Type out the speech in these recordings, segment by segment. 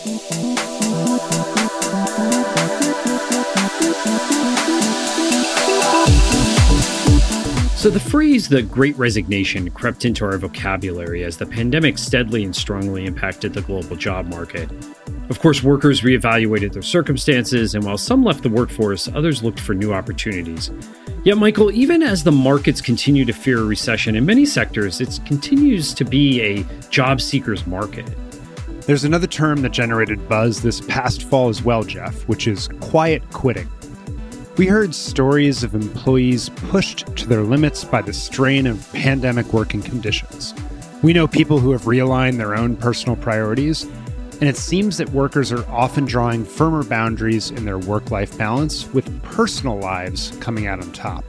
So, the phrase the Great Resignation crept into our vocabulary as the pandemic steadily and strongly impacted the global job market. Of course, workers reevaluated their circumstances, and while some left the workforce, others looked for new opportunities. Yet, Michael, even as the markets continue to fear a recession in many sectors, it continues to be a job seekers market. There's another term that generated buzz this past fall as well, Jeff, which is quiet quitting. We heard stories of employees pushed to their limits by the strain of pandemic working conditions. We know people who have realigned their own personal priorities, and it seems that workers are often drawing firmer boundaries in their work life balance, with personal lives coming out on top.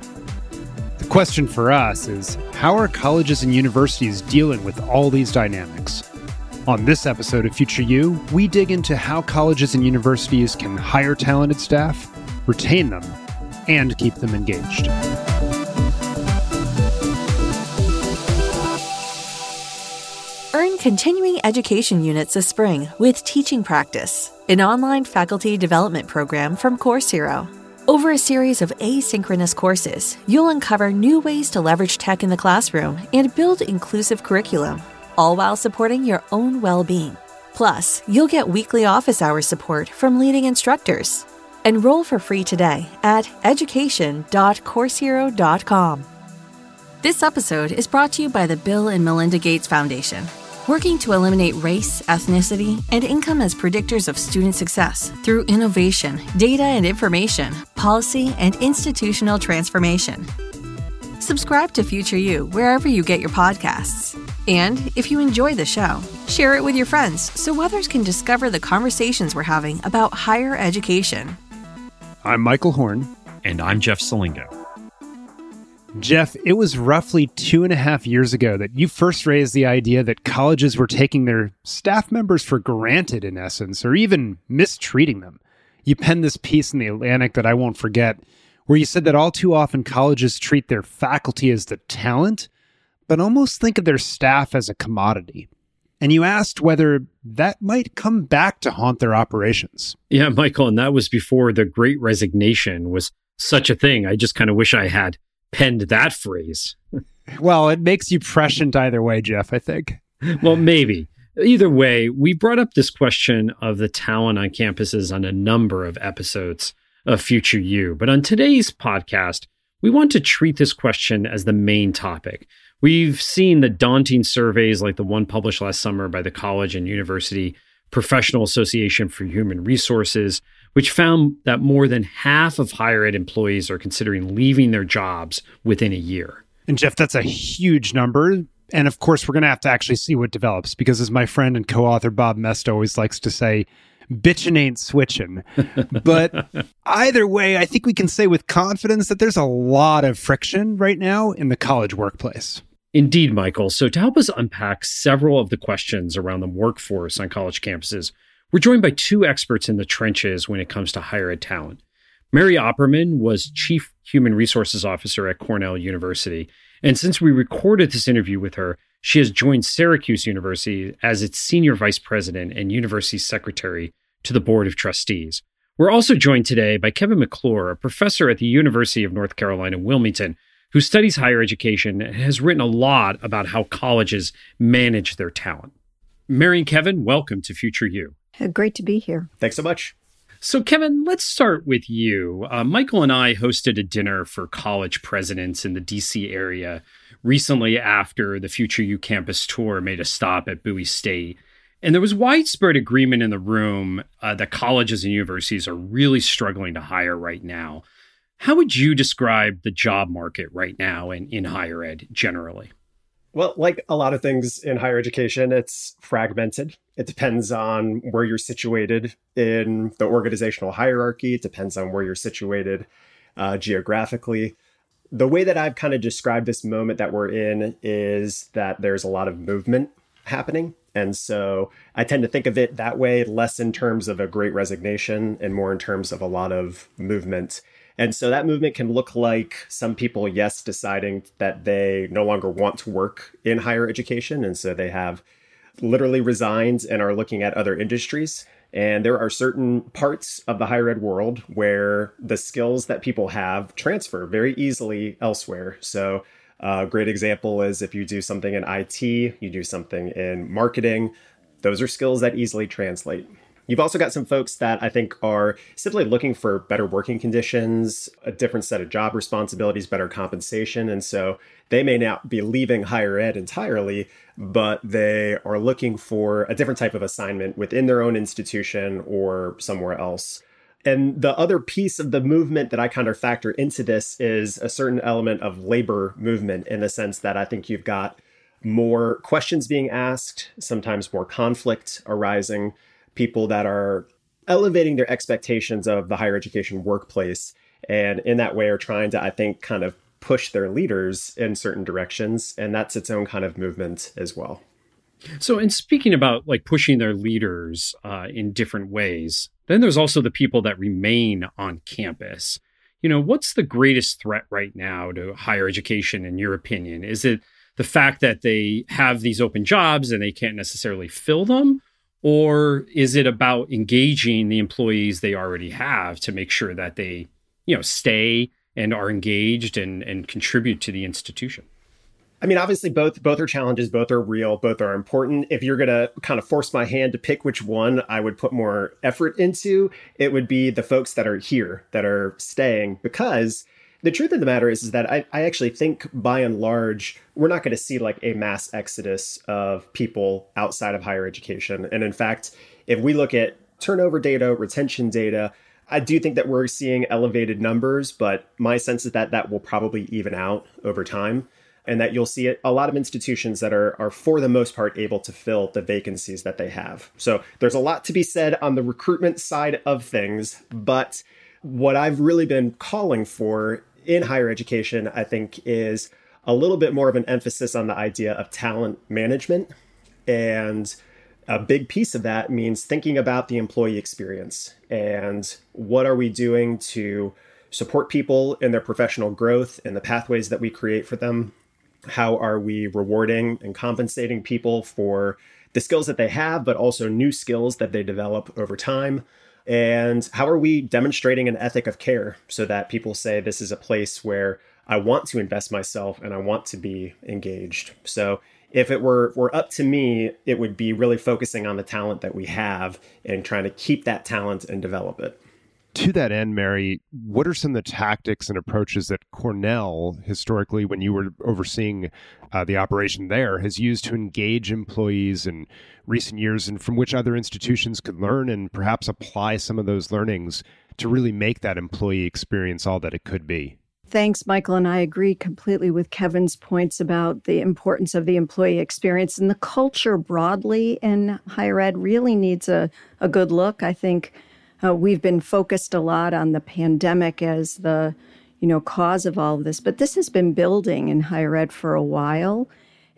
The question for us is how are colleges and universities dealing with all these dynamics? On this episode of Future You, we dig into how colleges and universities can hire talented staff, retain them, and keep them engaged. Earn continuing education units this spring with Teaching Practice, an online faculty development program from Course Hero. Over a series of asynchronous courses, you'll uncover new ways to leverage tech in the classroom and build inclusive curriculum, all while supporting your own well being. Plus, you'll get weekly office hour support from leading instructors Enroll for free today at education.coursehero.com. This episode is brought to you by the Bill and Melinda Gates Foundation, working to eliminate race, ethnicity, and income as predictors of student success through innovation, data and information, policy, and institutional transformation. Subscribe to Future You wherever you get your podcasts. And if you enjoy the show, share it with your friends so others can discover the conversations we're having about higher education. I'm Michael Horn. And I'm Jeff Selingo. Jeff, it was roughly two and a half years ago that you first raised the idea that colleges were taking their staff members for granted, in essence, or even mistreating them. You penned this piece in The Atlantic that I won't forget, where you said that all too often colleges treat their faculty as the talent, but almost think of their staff as a commodity and you asked whether that might come back to haunt their operations. Yeah, Michael, and that was before the great resignation was such a thing. I just kind of wish I had penned that phrase. well, it makes you prescient either way, Jeff, I think. well, maybe. Either way, we brought up this question of the talent on campuses on a number of episodes of Future You. But on today's podcast, we want to treat this question as the main topic. We've seen the daunting surveys like the one published last summer by the College and University Professional Association for Human Resources, which found that more than half of higher ed employees are considering leaving their jobs within a year. And Jeff, that's a huge number. And of course, we're going to have to actually see what develops because, as my friend and co author Bob Moesta always likes to say, bitchin' ain't switching. But either way, I think we can say with confidence that there's a lot of friction right now in the college workplace. Indeed, Michael. So, to help us unpack several of the questions around the workforce on college campuses, we're joined by two experts in the trenches when it comes to higher ed talent. Mary Opperman was Chief Human Resources Officer at Cornell University. And since we recorded this interview with her, she has joined Syracuse University as its Senior Vice President and University Secretary to the Board of Trustees. We're also joined today by Kevin McClure, a professor at the University of North Carolina, Wilmington, who studies higher education and has written a lot about how colleges manage their talent. Mary and Kevin, welcome to Future You. Uh, great to be here. Thanks so much. So, Kevin, let's start with you. Uh, Michael and I hosted a dinner for college presidents in the DC area recently after the Future You campus tour made a stop at Bowie State. And there was widespread agreement in the room uh, that colleges and universities are really struggling to hire right now. How would you describe the job market right now in, in higher ed generally? Well, like a lot of things in higher education, it's fragmented. It depends on where you're situated in the organizational hierarchy. It depends on where you're situated uh, geographically. The way that I've kind of described this moment that we're in is that there's a lot of movement happening. And so I tend to think of it that way, less in terms of a great resignation and more in terms of a lot of movement and so that movement can look like some people, yes, deciding that they no longer want to work in higher education. And so they have literally resigned and are looking at other industries. And there are certain parts of the higher ed world where the skills that people have transfer very easily elsewhere. So, a great example is if you do something in IT, you do something in marketing, those are skills that easily translate. You've also got some folks that I think are simply looking for better working conditions, a different set of job responsibilities, better compensation. And so they may not be leaving higher ed entirely, but they are looking for a different type of assignment within their own institution or somewhere else. And the other piece of the movement that I kind of factor into this is a certain element of labor movement in the sense that I think you've got more questions being asked, sometimes more conflict arising people that are elevating their expectations of the higher education workplace and in that way are trying to i think kind of push their leaders in certain directions. And that's its own kind of movement as well. So in speaking about like pushing their leaders uh, in different ways then there's also the people that remain on campus. You know what's the greatest threat right now to higher education in your opinion? Is it the fact that they have these open jobs and they can't necessarily fill them or is it about engaging the employees they already have to make sure that they you know stay and are engaged and and contribute to the institution I mean, obviously, both both are challenges. Both are real. Both are important. If you're gonna kind of force my hand to pick which one I would put more effort into, it would be the folks that are here, that are staying, because the truth of the matter is, is that I, I actually think by and large, we're not going to see like a mass exodus of people outside of higher education. And in fact, if we look at turnover data, retention data, I do think that we're seeing elevated numbers, but my sense is that that will probably even out over time and that you'll see a lot of institutions that are, are for the most part able to fill the vacancies that they have. So there's a lot to be said on the recruitment side of things, but what I've really been calling for in higher education, I think, is a little bit more of an emphasis on the idea of talent management. And a big piece of that means thinking about the employee experience and what are we doing to support people in their professional growth and the pathways that we create for them. How are we rewarding and compensating people for the skills that they have, but also new skills that they develop over time? And how are we demonstrating an ethic of care so that people say this is a place where I want to invest myself and I want to be engaged? So if it were were up to me, it would be really focusing on the talent that we have and trying to keep that talent and develop it to that end, Mary, what are some of the tactics and approaches that Cornell, historically, when you were overseeing uh, the operation there, has used to engage employees in recent years and from which other institutions could learn and perhaps apply some of those learnings to really make that employee experience all that it could be? Thanks, Michael. And I agree completely with Kevin's points about the importance of the employee experience and the culture broadly in higher ed really needs a, a good look. I think uh, we've been focused a lot on the pandemic as the you know cause of all of this, but this has been building in higher ed for a while.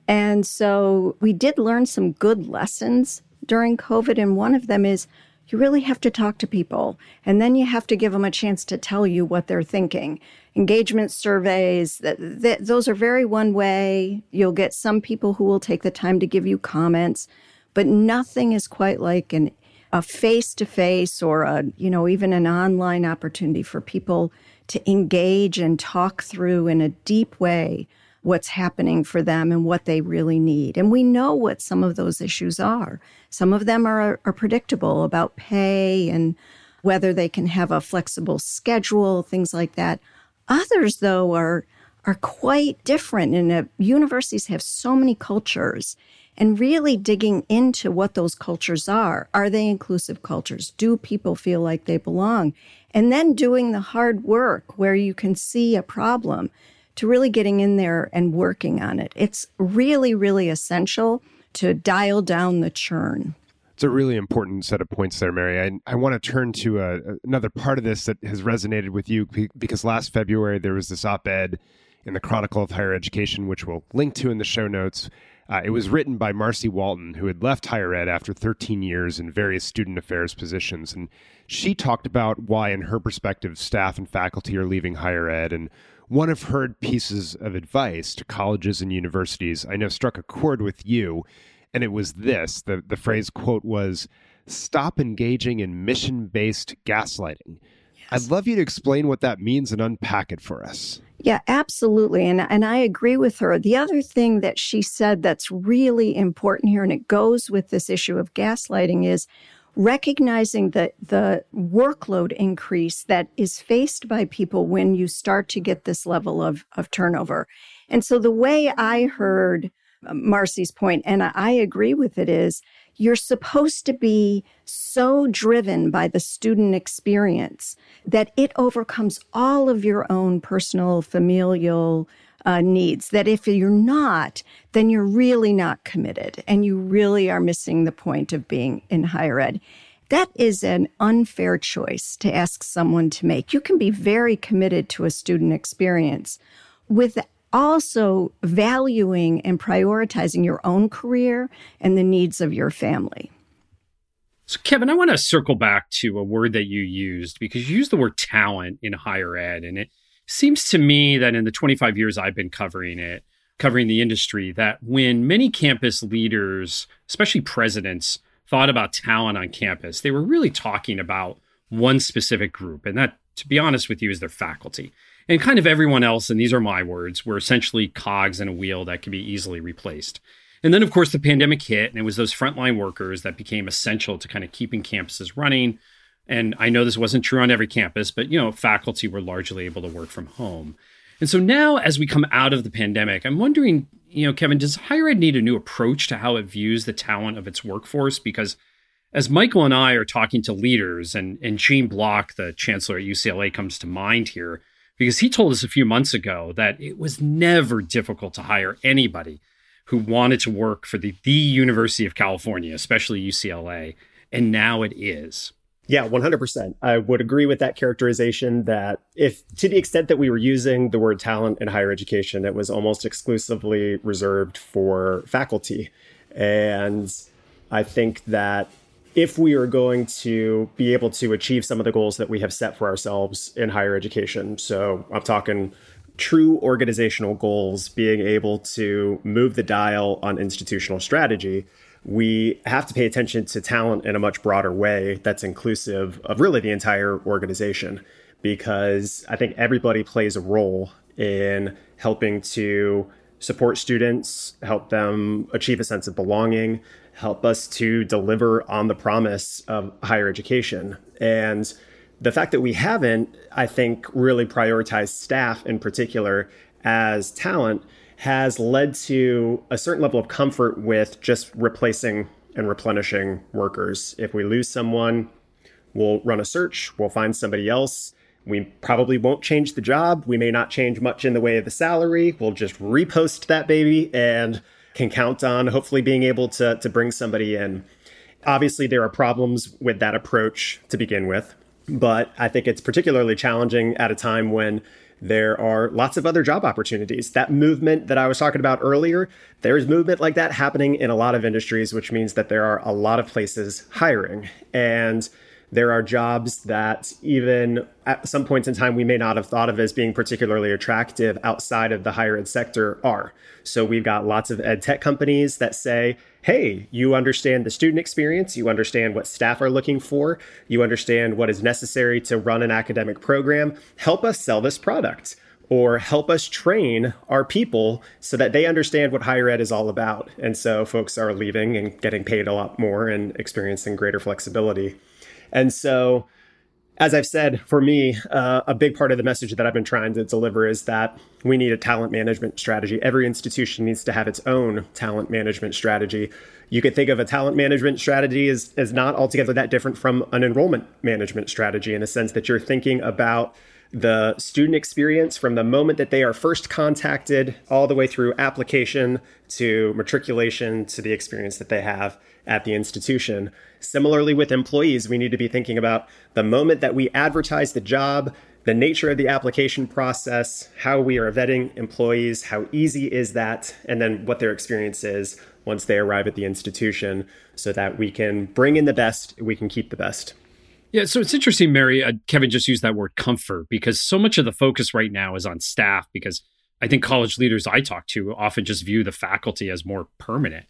And so we did learn some good lessons during COVID. And one of them is you really have to talk to people and then you have to give them a chance to tell you what they're thinking. Engagement surveys, that, those are very one way. You'll get some people who will take the time to give you comments, but nothing is quite like an a face to face or a, you know, even an online opportunity for people to engage and talk through in a deep way what's happening for them and what they really need. And we know what some of those issues are. Some of them are, are predictable about pay and whether they can have a flexible schedule, things like that. Others, though, are are quite different. And uh, universities have so many cultures and really digging into what those cultures are. Are they inclusive cultures? Do people feel like they belong? And then doing the hard work where you can see a problem to really getting in there and working on it. It's really, really essential to dial down the churn. It's a really important set of points there, Mary. I, I want to turn to a, uh, another part of this that has resonated with you because last February there was this op ed in the Chronicle of Higher Education, which we'll link to in the show notes, uh, it was written by Marcy Walton, who had left higher ed after 13 years in various student affairs positions. And she talked about why, in her perspective, staff and faculty are leaving higher ed. And one of her pieces of advice to colleges and universities I know struck a chord with you. And it was this the, the phrase, quote, was stop engaging in mission based gaslighting. I'd love you to explain what that means and unpack it for us. Yeah, absolutely. And, and I agree with her. The other thing that she said that's really important here, and it goes with this issue of gaslighting, is recognizing that the workload increase that is faced by people when you start to get this level of, of turnover. And so the way I heard um, Marcy's point, and I agree with it, is you're supposed to be so driven by the student experience that it overcomes all of your own personal, familial uh, needs. That if you're not, then you're really not committed and you really are missing the point of being in higher ed. That is an unfair choice to ask someone to make. You can be very committed to a student experience with also valuing and prioritizing your own career and the needs of your family. So, Kevin, I want to circle back to a word that you used because you used the word talent in higher ed. And it seems to me that in the 25 years I've been covering it, covering the industry, that when many campus leaders, especially presidents, thought about talent on campus, they were really talking about one specific group. And that, to be honest with you, is their faculty and kind of everyone else, and these are my words, were essentially cogs in a wheel that could be easily replaced. And then, of course, the pandemic hit, and it was those frontline workers that became essential to kind of keeping campuses running. And I know this wasn't true on every campus, but you know, faculty were largely able to work from home. And so now, as we come out of the pandemic, I'm wondering, you know, Kevin, does higher ed need a new approach to how it views the talent of its workforce? Because as Michael and I are talking to leaders, and, and Gene Block, the chancellor at UCLA, comes to mind here, because he told us a few months ago that it was never difficult to hire anybody who wanted to work for the, the University of California, especially UCLA. And now it is. Yeah, 100%. I would agree with that characterization that if, to the extent that we were using the word talent in higher education, it was almost exclusively reserved for faculty. And I think that if we are going to be able to achieve some of the goals that we have set for ourselves in higher education. So I'm talking true organizational goals, being able to move the dial on institutional strategy. We have to pay attention to talent in a much broader way that's inclusive of really the entire organization because I think everybody plays a role in helping to support students, help them achieve a sense of belonging, help us to deliver on the promise of higher education. And the fact that we haven't, I think, really prioritized staff in particular as talent has led to a certain level of comfort with just replacing and replenishing workers. If we lose someone, we'll run a search, we'll find somebody else. We probably won't change the job. We may not change much in the way of the salary. We'll just repost that baby and can count on hopefully being able to, to bring somebody in. Obviously, there are problems with that approach to begin with, but I think it's particularly challenging at a time when there are lots of other job opportunities. That movement that I was talking about earlier, there's movement like that happening in a lot of industries, which means that there are a lot of places hiring. And there are jobs that even at some points in time we may not have thought of as being particularly attractive outside of the higher ed sector are. So we've got lots of ed tech companies that say, hey, you understand the student experience, you understand what staff are looking for, you understand what is necessary to run an academic program, help us sell this product or help us train our people so that they understand what higher ed is all about. And so folks are leaving and getting paid a lot more and experiencing greater flexibility. And so, as I've said, for me, uh, a big part of the message that I've been trying to deliver is that we need a talent management strategy. Every institution needs to have its own talent management strategy. You could think of a talent management strategy as, as not altogether that different from an enrollment management strategy in the sense that you're thinking about the student experience from the moment that they are first contacted all the way through application to matriculation to the experience that they have at the institution. Similarly, with employees, we need to be thinking about the moment that we advertise the job, the nature of the application process, how we are vetting employees, how easy is that, and then what their experience is once they arrive at the institution so that we can bring in the best, we can keep the best. Yeah, so it's interesting, Mary. Uh, Kevin just used that word comfort because so much of the focus right now is on staff because I think college leaders I talk to often just view the faculty as more permanent.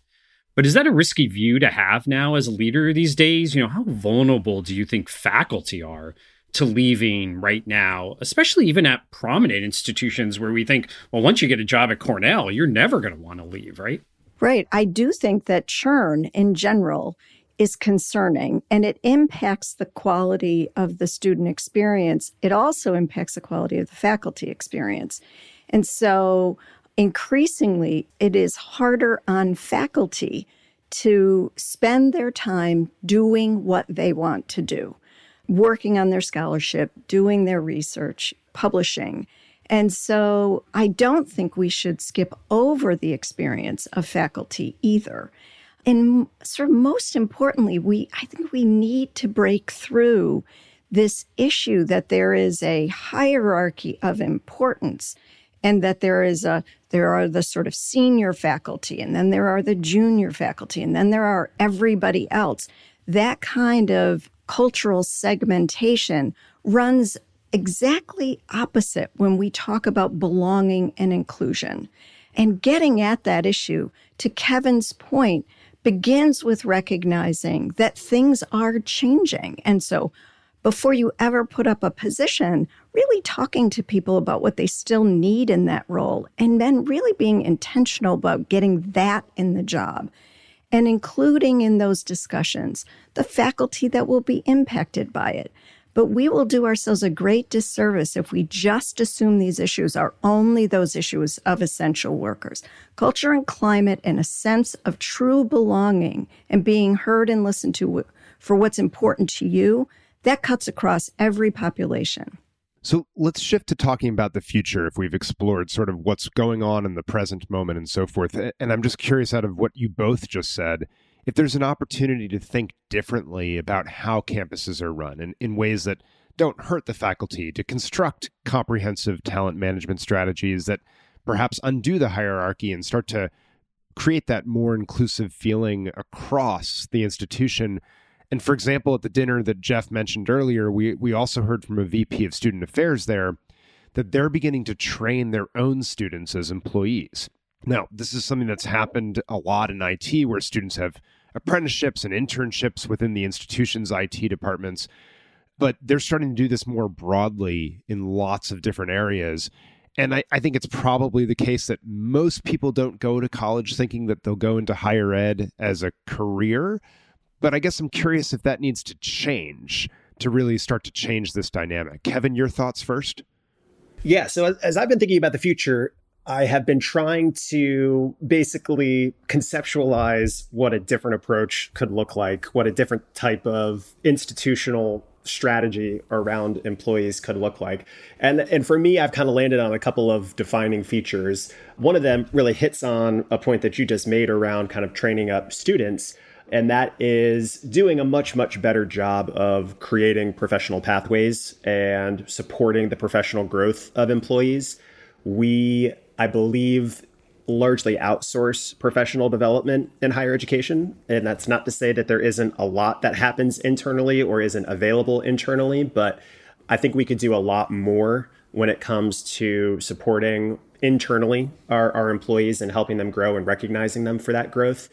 But is that a risky view to have now as a leader these days? You know, how vulnerable do you think faculty are to leaving right now, especially even at prominent institutions where we think, well, once you get a job at Cornell, you're never going to want to leave, right? Right. I do think that churn in general is concerning and it impacts the quality of the student experience. It also impacts the quality of the faculty experience. And so increasingly, it is harder on faculty to spend their time doing what they want to do, working on their scholarship, doing their research, publishing. And so I don't think we should skip over the experience of faculty either. And sort of most importantly, we I think we need to break through this issue that there is a hierarchy of importance and that there is a there are the sort of senior faculty and then there are the junior faculty and then there are everybody else. That kind of cultural segmentation runs exactly opposite when we talk about belonging and inclusion. And getting at that issue to kevin's point begins with recognizing that things are changing. And so before you ever put up a position, really talking to people about what they still need in that role, and then really being intentional about getting that in the job and including in those discussions the faculty that will be impacted by it. But we will do ourselves a great disservice if we just assume these issues are only those issues of essential workers. Culture and climate and a sense of true belonging and being heard and listened to for what's important to you that cuts across every population. So let's shift to talking about the future if we've explored sort of what's going on in the present moment and so forth. And I'm just curious out of what you both just said, if there's an opportunity to think differently about how campuses are run and in ways that don't hurt the faculty, to construct comprehensive talent management strategies that perhaps undo the hierarchy and start to create that more inclusive feeling across the institution and for example, at the dinner that Jeff mentioned earlier, we, we also heard from a VP of student affairs there that they're beginning to train their own students as employees. Now, this is something that's happened a lot in IT where students have apprenticeships and internships within the institution's IT departments, but they're starting to do this more broadly in lots of different areas. And I, I, think it's probably the case that most people don't go to college thinking that they'll go into higher ed as a career. But I guess I'm curious if that needs to change to really start to change this dynamic. Kevin, your thoughts first? Yeah. So as I've been thinking about the future, I have been trying to basically conceptualize what a different approach could look like, what a different type of institutional strategy around employees could look like. And and for me I've kind of landed on a couple of defining features. One of them really hits on a point that you just made around kind of training up students and that is doing a much, much better job of creating professional pathways and supporting the professional growth of employees. We, I believe, largely outsource professional development in higher education. And that's not to say that there isn't a lot that happens internally or isn't available internally, but I think we could do a lot more when it comes to supporting internally our, our employees and helping them grow and recognizing them for that growth.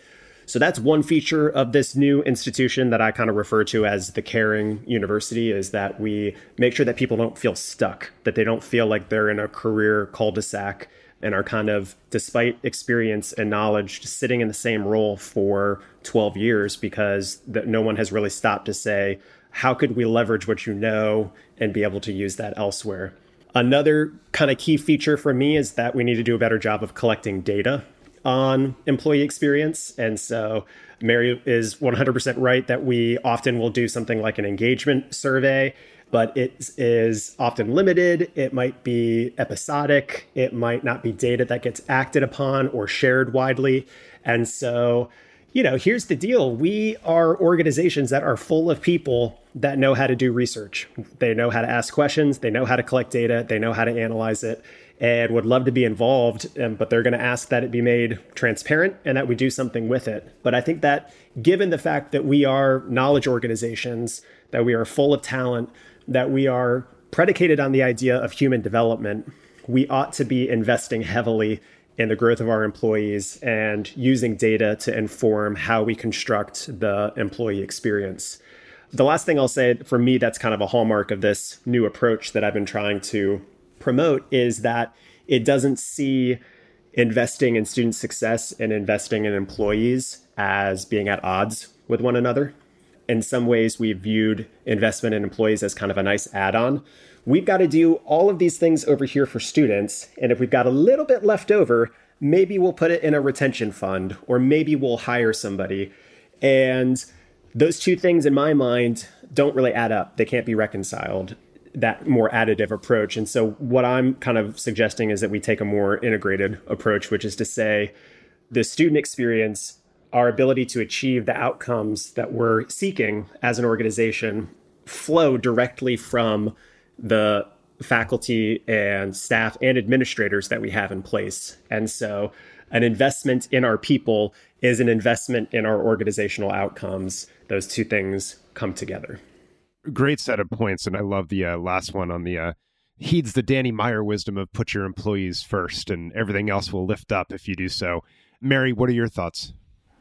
So that's one feature of this new institution that I kind of refer to as the caring university is that we make sure that people don't feel stuck, that they don't feel like they're in a career cul-de-sac and are kind of, despite experience and knowledge, just sitting in the same role for 12 years because that no one has really stopped to say, how could we leverage what you know and be able to use that elsewhere? Another kind of key feature for me is that we need to do a better job of collecting data on employee experience. And so Mary is 100% right that we often will do something like an engagement survey, but it is often limited. It might be episodic. It might not be data that gets acted upon or shared widely. And so, you know, here's the deal we are organizations that are full of people that know how to do research. They know how to ask questions, they know how to collect data, they know how to analyze it and would love to be involved, um, but they're going to ask that it be made transparent and that we do something with it. But I think that given the fact that we are knowledge organizations, that we are full of talent, that we are predicated on the idea of human development, we ought to be investing heavily in the growth of our employees and using data to inform how we construct the employee experience. The last thing I'll say for me, that's kind of a hallmark of this new approach that I've been trying to promote is that it doesn't see investing in student success and investing in employees as being at odds with one another. In some ways, we've viewed investment in employees as kind of a nice add on. We've got to do all of these things over here for students. And if we've got a little bit left over, maybe we'll put it in a retention fund or maybe we'll hire somebody. And those two things, in my mind, don't really add up. They can't be reconciled that more additive approach. And so, what I'm kind of suggesting is that we take a more integrated approach, which is to say the student experience, our ability to achieve the outcomes that we're seeking as an organization, flow directly from the faculty and staff and administrators that we have in place. And so, an investment in our people is an investment in our organizational outcomes. Those two things come together great set of points, and I love the uh, last one on the uh, heeds the Danny Meyer wisdom of put your employees first, and everything else will lift up if you do so. Mary, what are your thoughts?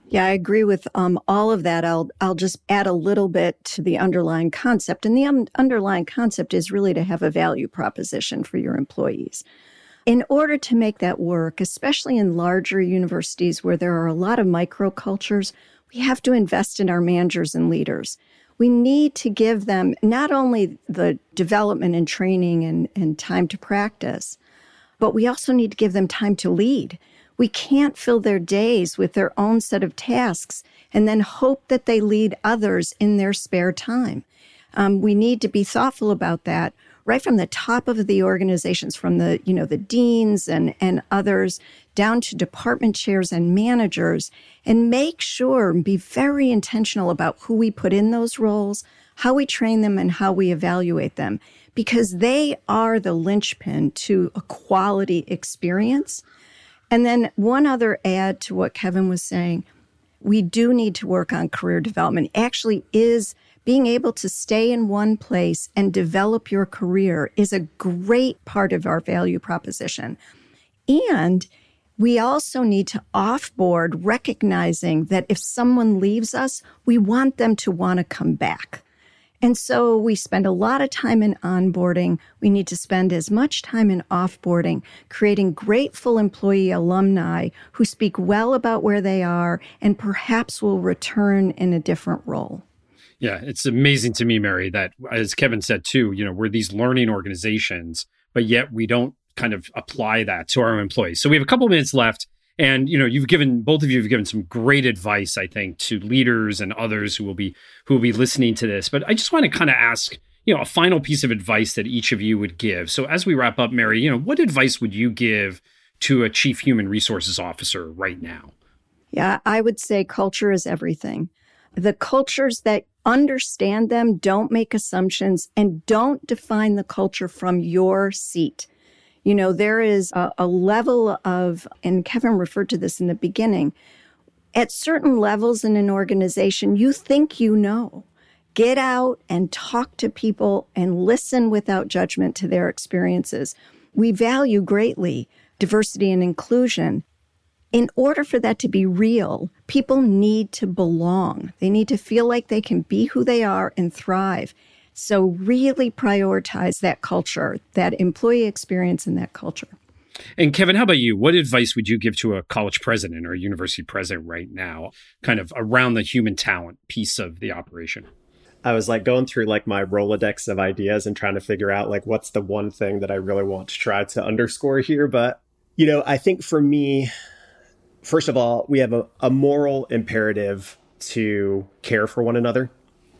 Yeah, I agree with um, all of that. I'll I'll just add a little bit to the underlying concept, and the um, underlying concept is really to have a value proposition for your employees. In order to make that work, especially in larger universities where there are a lot of microcultures, we have to invest in our managers and leaders we need to give them not only the development and training and, and time to practice, but we also need to give them time to lead. We can't fill their days with their own set of tasks and then hope that they lead others in their spare time. Um, we need to be thoughtful about that right from the top of the organizations, from the, you know, the deans and, and others down to department chairs and managers, and make sure and be very intentional about who we put in those roles, how we train them, and how we evaluate them, because they are the linchpin to a quality experience. And then one other add to what Kevin was saying, we do need to work on career development. Actually, is being able to stay in one place and develop your career is a great part of our value proposition. And we also need to offboard recognizing that if someone leaves us, we want them to want to come back. And so we spend a lot of time in onboarding. We need to spend as much time in offboarding, creating grateful employee alumni who speak well about where they are and perhaps will return in a different role. Yeah, it's amazing to me, Mary, that as Kevin said too, you know, we're these learning organizations, but yet we don't kind of apply that to our employees. So we have a couple minutes left. And you know, you've given both of you have given some great advice, I think, to leaders and others who will be who will be listening to this. But I just want to kind of ask, you know, a final piece of advice that each of you would give. So as we wrap up, Mary, you know, what advice would you give to a chief human resources officer right now? Yeah, I would say culture is everything. The cultures that understand them, don't make assumptions, and don't define the culture from your seat. You know, there is a, a, level of, and Kevin referred to this in the beginning, at certain levels in an organization, you think you know. Get out and talk to people and listen without judgment to their experiences. We value greatly diversity and inclusion, in order for that to be real, people need to belong. They need to feel like they can be who they are and thrive. So, really prioritize that culture, that employee experience, and that culture. And Kevin, how about you? What advice would you give to a college president or a university president right now, kind of around the human talent piece of the operation? I was like going through like my Rolodex of ideas and trying to figure out like what's the one thing that I really want to try to underscore here. But, you know, I think for me, first of all, we have a, a moral imperative to care for one another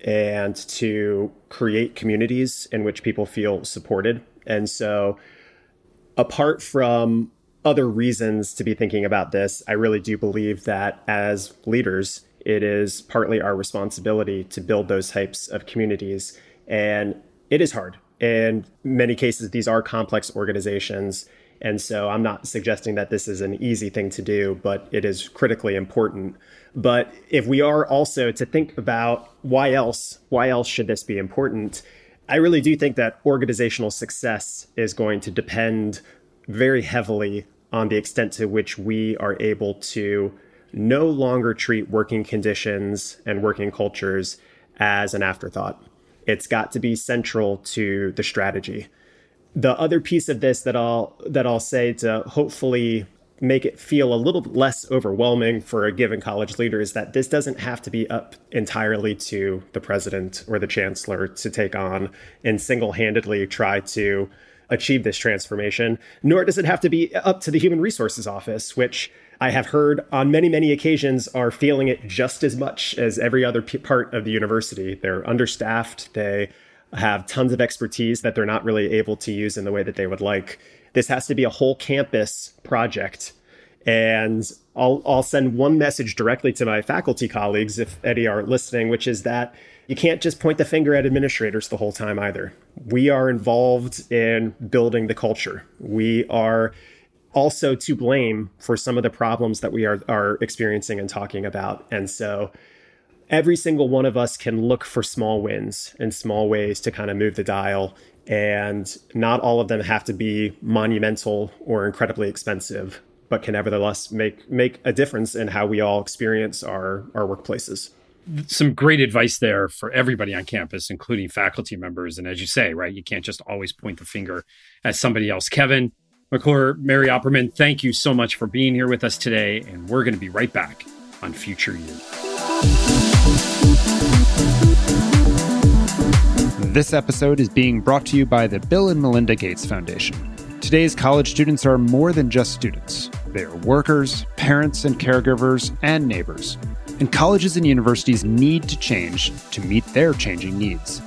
and to create communities in which people feel supported. And so, apart from other reasons to be thinking about this, I really do believe that as leaders, it is partly our responsibility to build those types of communities. And it is hard. In many cases, these are complex organizations. And so I'm not suggesting that this is an easy thing to do, but it is critically important. But if we are also to think about why else, why else should this be important? I really do think that organizational success is going to depend very heavily on the extent to which we are able to no longer treat working conditions and working cultures as an afterthought. It's got to be central to the strategy. The other piece of this that I'll that I'll say to hopefully make it feel a little less overwhelming for a given college leader is that this doesn't have to be up entirely to the president or the chancellor to take on and single-handedly try to achieve this transformation, nor does it have to be up to the human resources office, which I have heard on many, many occasions are feeling it just as much as every other p- part of the university. They're understaffed. They have tons of expertise that they're not really able to use in the way that they would like. This has to be a whole campus project. And I'll, I'll send one message directly to my faculty colleagues if any are listening, which is that you can't just point the finger at administrators the whole time either. We are involved in building the culture. We are also to blame for some of the problems that we are, are experiencing and talking about. And so every single one of us can look for small wins and small ways to kind of move the dial and not all of them have to be monumental or incredibly expensive but can nevertheless make make a difference in how we all experience our our workplaces. Some great advice there for everybody on campus including faculty members and as you say right you can't just always point the finger at somebody else. Kevin mcclure mary opperman thank you so much for being here with us today and we're going to be right back on future you This episode is being brought to you by the Bill and Melinda Gates Foundation. Today's college students are more than just students. They are workers, parents and caregivers, and neighbors. And colleges and universities need to change to meet their changing needs.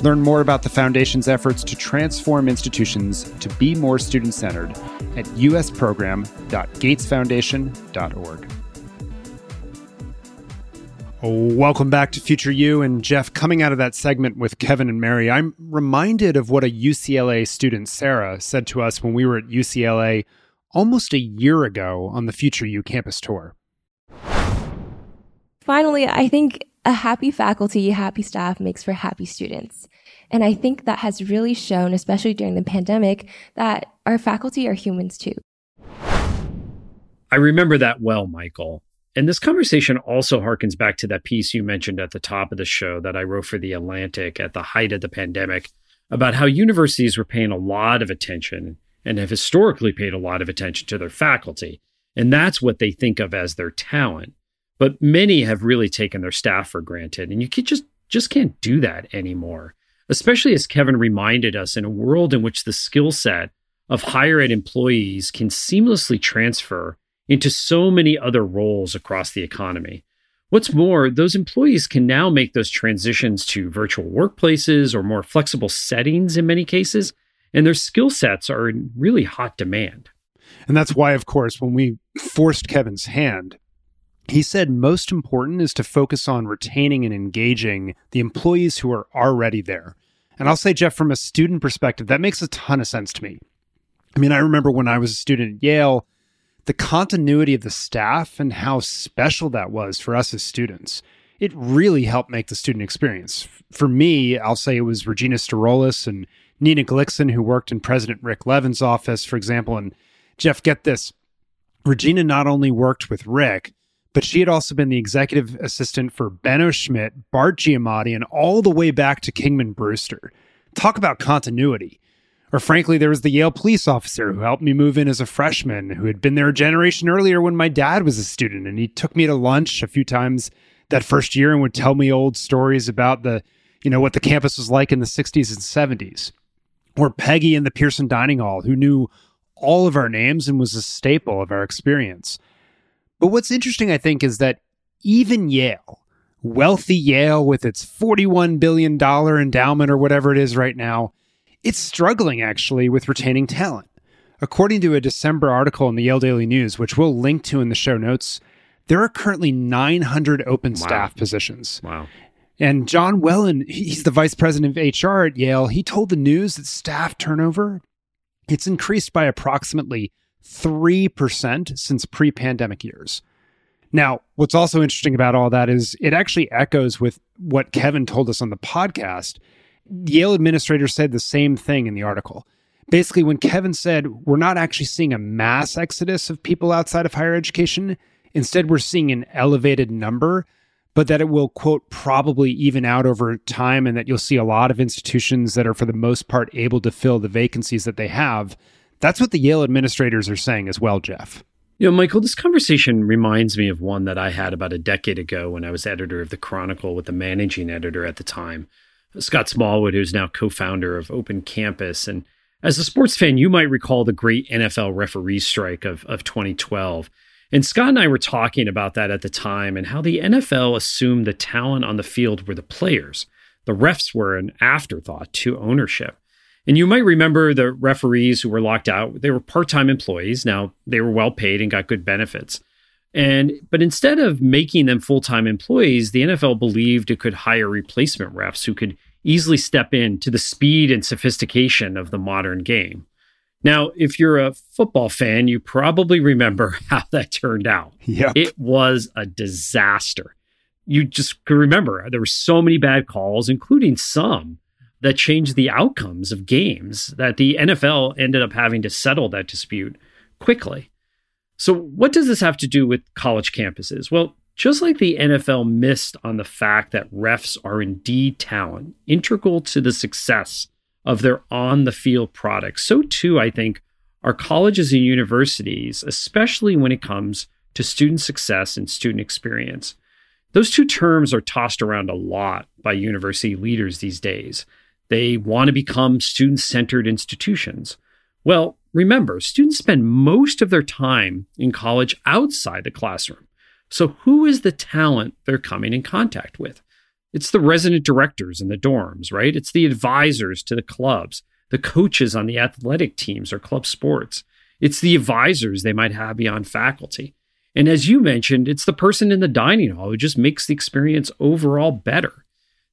Learn more about the Foundation's efforts to transform institutions to be more student centered at usprogram.gatesfoundation.org. Welcome back to Future You. And Jeff, coming out of that segment with Kevin and Mary, I'm reminded of what a UCLA student, Sarah, said to us when we were at UCLA almost a year ago on the Future You campus tour. Finally, I think a happy faculty, happy staff makes for happy students. And I think that has really shown, especially during the pandemic, that our faculty are humans too. I remember that well, Michael. And this conversation also harkens back to that piece you mentioned at the top of the show that I wrote for The Atlantic at the height of the pandemic about how universities were paying a lot of attention and have historically paid a lot of attention to their faculty. And that's what they think of as their talent. But many have really taken their staff for granted. And you can just, just can't do that anymore, especially as Kevin reminded us in a world in which the skill set of higher ed employees can seamlessly transfer into so many other roles across the economy. What's more, those employees can now make those transitions to virtual workplaces or more flexible settings in many cases, and their skill sets are in really hot demand. And that's why, of course, when we forced Kevin's hand, he said most important is to focus on retaining and engaging the employees who are already there. And I'll say, Jeff, from a student perspective, that makes a ton of sense to me. I mean, I remember when I was a student at Yale, the continuity of the staff and how special that was for us as students. It really helped make the student experience. For me, I'll say it was Regina Starolis and Nina Glickson, who worked in President Rick Levin's office, for example. And Jeff, get this Regina not only worked with Rick, but she had also been the executive assistant for Benno Schmidt, Bart Giamatti, and all the way back to Kingman Brewster. Talk about continuity. Or frankly, there was the Yale police officer who helped me move in as a freshman, who had been there a generation earlier when my dad was a student. And he took me to lunch a few times that first year and would tell me old stories about the, you know, what the campus was like in the 60s and 70s. Or Peggy in the Pierson Dining Hall, who knew all of our names and was a staple of our experience. But what's interesting, I think, is that even Yale, wealthy Yale with its $41 billion endowment or whatever it is right now, it's struggling actually with retaining talent. According to a December article in the Yale Daily News, which we'll link to in the show notes, there are currently 900 open wow. staff positions. Wow. And John Whelan, he's the vice president of HR at Yale, he told the news that staff turnover it's increased by approximately 3% since pre-pandemic years. Now, what's also interesting about all that is it actually echoes with what Kevin told us on the podcast Yale administrators said the same thing in the article. Basically, when Kevin said we're not actually seeing a mass exodus of people outside of higher education, instead, we're seeing an elevated number, but that it will, quote, probably even out over time, and that you'll see a lot of institutions that are, for the most part, able to fill the vacancies that they have. That's what the Yale administrators are saying as well, Jeff. You know, Michael, this conversation reminds me of one that I had about a decade ago when I was editor of the Chronicle with the managing editor at the time, Scott Smallwood, who's now co founder of Open Campus. And as a sports fan, you might recall the great NFL referee strike of, of 2012. And Scott and I were talking about that at the time and how the NFL assumed the talent on the field were the players. The refs were an afterthought to ownership. And you might remember the referees who were locked out, they were part-time employees. Now, they were well paid and got good benefits. And but instead of making them full-time employees, the NFL believed it could hire replacement refs who could easily step in to the speed and sophistication of the modern game. Now, if you're a football fan, you probably remember how that turned out. Yep. It was a disaster. You just could remember uh, there were so many bad calls, including some that changed the outcomes of games that the NFL ended up having to settle that dispute quickly. So, what does this have to do with college campuses? Well, just like the NFL missed on the fact that refs are indeed talent, integral to the success of their on the field products, so too, I think, are colleges and universities, especially when it comes to student success and student experience. Those two terms are tossed around a lot by university leaders these days. They want to become student centered institutions. Well, remember, students spend most of their time in college outside the classroom. So, who is the talent they're coming in contact with? It's the resident directors in the dorms, right? It's the advisors to the clubs, the coaches on the athletic teams or club sports. It's the advisors they might have beyond faculty. And as you mentioned, it's the person in the dining hall who just makes the experience overall better.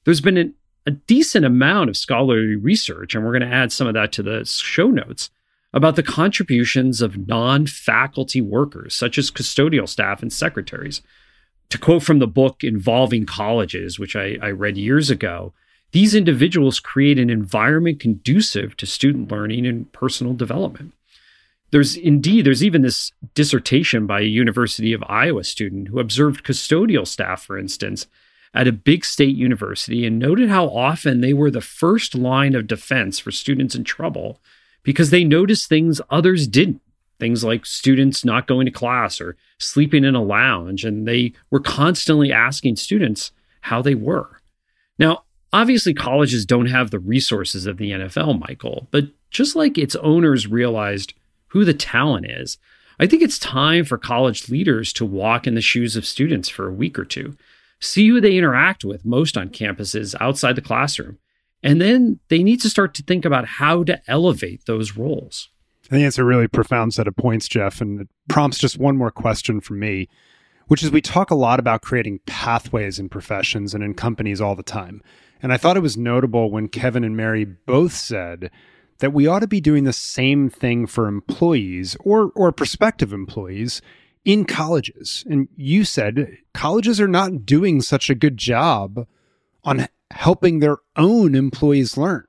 There's been an a decent amount of scholarly research, and we're going to add some of that to the show notes about the contributions of non faculty workers, such as custodial staff and secretaries. To quote from the book Involving Colleges, which I, I read years ago, these individuals create an environment conducive to student learning and personal development. There's indeed, there's even this dissertation by a University of Iowa student who observed custodial staff, for instance, at a big state university and noted how often they were the first line of defense for students in trouble because they noticed things others didn't. Things like students not going to class or sleeping in a lounge, and they were constantly asking students how they were. Now, obviously, colleges don't have the resources of the NFL, Michael, but just like its owners realized who the talent is, I think it's time for college leaders to walk in the shoes of students for a week or two see who they interact with most on campuses outside the classroom. And then they need to start to think about how to elevate those roles. I think it's a really profound set of points, Jeff, and it prompts just one more question from me, which is we talk a lot about creating pathways in professions and in companies all the time. And I thought it was notable when Kevin and Mary both said that we ought to be doing the same thing for employees or or prospective employees in colleges. And you said colleges are not doing such a good job on helping their own employees learn.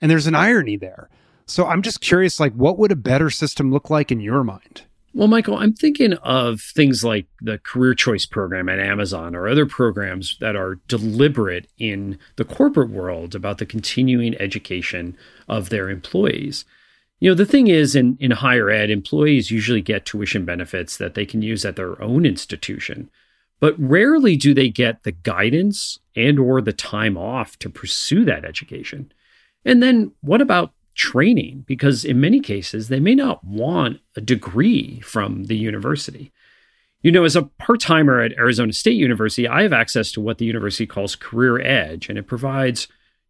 And there's an irony there. So I'm just curious like what would a better system look like in your mind? Well, Michael, I'm thinking of things like the career choice program at Amazon or other programs that are deliberate in the corporate world about the continuing education of their employees. You know, the thing is in, in higher ed, employees usually get tuition benefits that they can use at their own institution, but rarely do they get the guidance and or the time off to pursue that education. And then what about training? Because in many cases, they may not want a degree from the university. You know, as a part timer at Arizona State University, I have access to what the university calls Career Edge, and it provides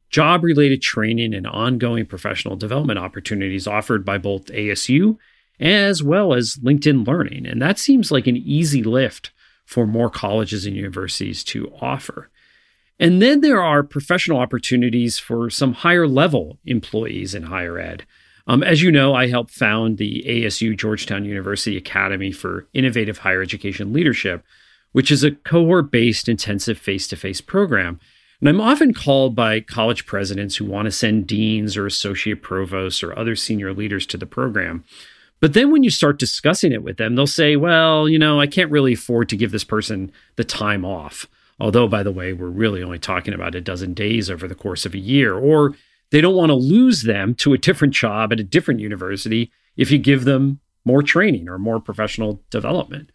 job related training and ongoing professional development opportunities offered by both ASU as well as LinkedIn Learning. And that seems like an easy lift for more colleges and universities to offer. And then there are professional opportunities for some higher level employees in higher ed. Um, as you know, I helped found the ASU Georgetown University Academy for Innovative Higher Education Leadership, which is a cohort based intensive face to face program And I'm often called by college presidents who want to send deans or associate provosts or other senior leaders to the program. But then when you start discussing it with them, they'll say, well, you know, I can't really afford to give this person the time off. Although, by the way, we're really only talking about a dozen days over the course of a year. Or they don't want to lose them to a different job at a different university if you give them more training or more professional development.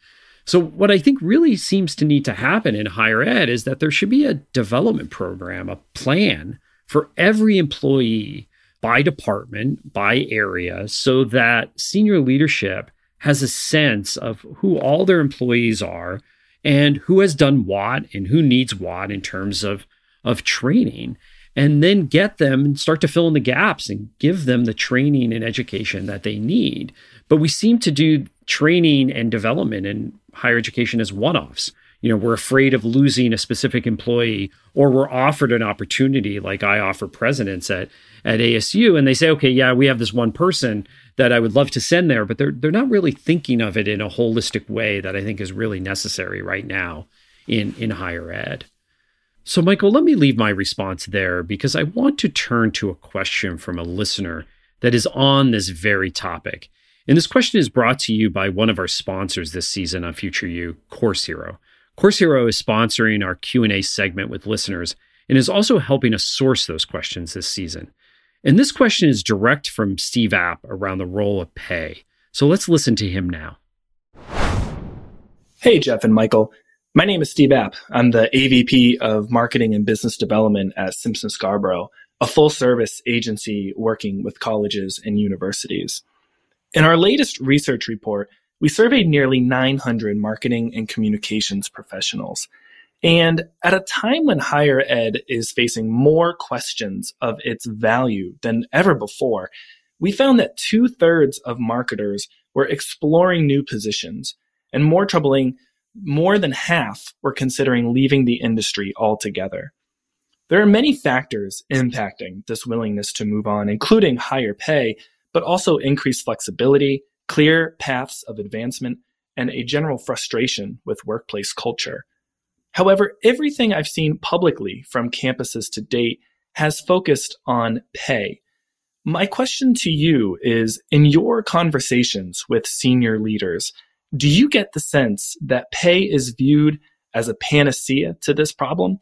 So, what I think really seems to need to happen in higher ed is that there should be a development program, a plan for every employee by department, by area, so that senior leadership has a sense of who all their employees are and who has done what and who needs what in terms of, of training. And then get them and start to fill in the gaps and give them the training and education that they need. But we seem to do training and development in higher education as one offs. You know, we're afraid of losing a specific employee, or we're offered an opportunity, like I offer presidents at, at ASU, and they say, okay, yeah, we have this one person that I would love to send there, but they're they're not really thinking of it in a holistic way that I think is really necessary right now in in higher ed. So, Michael, let me leave my response there because I want to turn to a question from a listener that is on this very topic. And this question is brought to you by one of our sponsors this season on Future U, Course Hero. Course Hero is sponsoring our Q&A segment with listeners and is also helping us source those questions this season. And this question is direct from Steve App around the role of pay. So let's listen to him now. Hey, Jeff and Michael. My name is Steve App. I'm the AVP of Marketing and Business Development at Simpson Scarborough, a full service agency working with colleges and universities. In our latest research report, we surveyed nearly 900 marketing and communications professionals. And at a time when higher ed is facing more questions of its value than ever before, we found that two thirds of marketers were exploring new positions. And more troubling, more than half were considering leaving the industry altogether. There are many factors impacting this willingness to move on, including higher pay, but also increased flexibility, clear paths of advancement, and a general frustration with workplace culture. However, everything I've seen publicly from campuses to date has focused on pay. My question to you is in your conversations with senior leaders, do you get the sense that pay is viewed as a panacea to this problem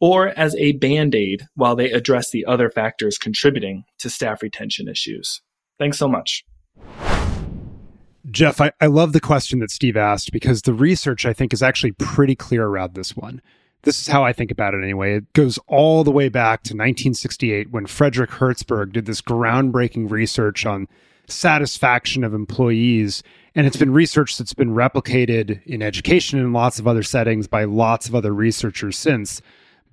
or as a band aid while they address the other factors contributing to staff retention issues? Thanks so much. Jeff, I, I love the question that Steve asked because the research I think is actually pretty clear around this one. This is how I think about it anyway. It goes all the way back to 1968 when Frederick Herzberg did this groundbreaking research on satisfaction of employees. And it's been research that's been replicated in education and lots of other settings by lots of other researchers since.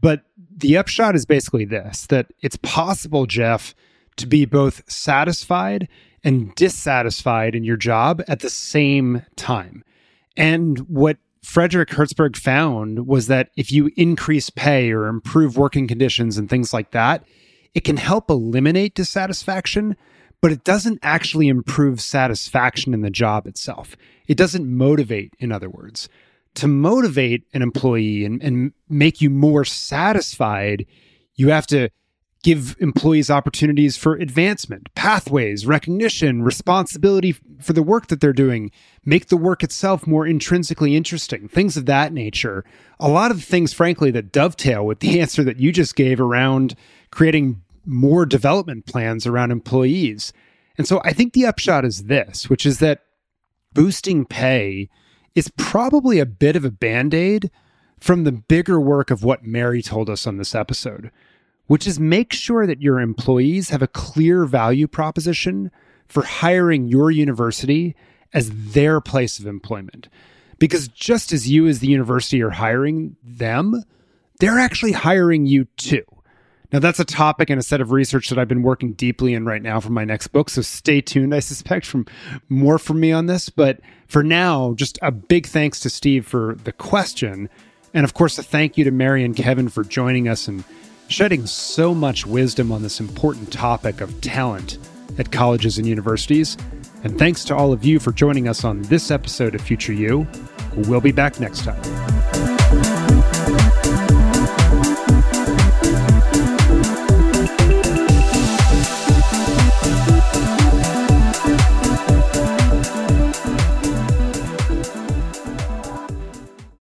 But the upshot is basically this that it's possible, Jeff, to be both satisfied and dissatisfied in your job at the same time. And what Frederick Herzberg found was that if you increase pay or improve working conditions and things like that, it can help eliminate dissatisfaction, but it doesn't actually improve satisfaction in the job itself. It doesn't motivate, in other words. To motivate an employee and, and make you more satisfied, you have to give employees opportunities for advancement, pathways, recognition, responsibility for the work that they're doing, make the work itself more intrinsically interesting, things of that nature. A lot of things, frankly, that dovetail with the answer that you just gave around creating more development plans around employees. And so I think the upshot is this, which is that boosting pay is probably a bit of a band aid from the bigger work of what Mary told us on this episode which is make sure that your employees have a clear value proposition for hiring your university as their place of employment. Because just as you, as the university, are hiring them, they're actually hiring you too. Now, that's a topic and a set of research that I've been working deeply in right now for my next book. So stay tuned, I suspect, from more from me on this. But for now, just a big thanks to Steve for the question. And of course, a thank you to Mary and Kevin for joining us and shedding so much wisdom on this important topic of talent at colleges and universities. And thanks to all of you for joining us on this episode of Future U. We'll be back next time.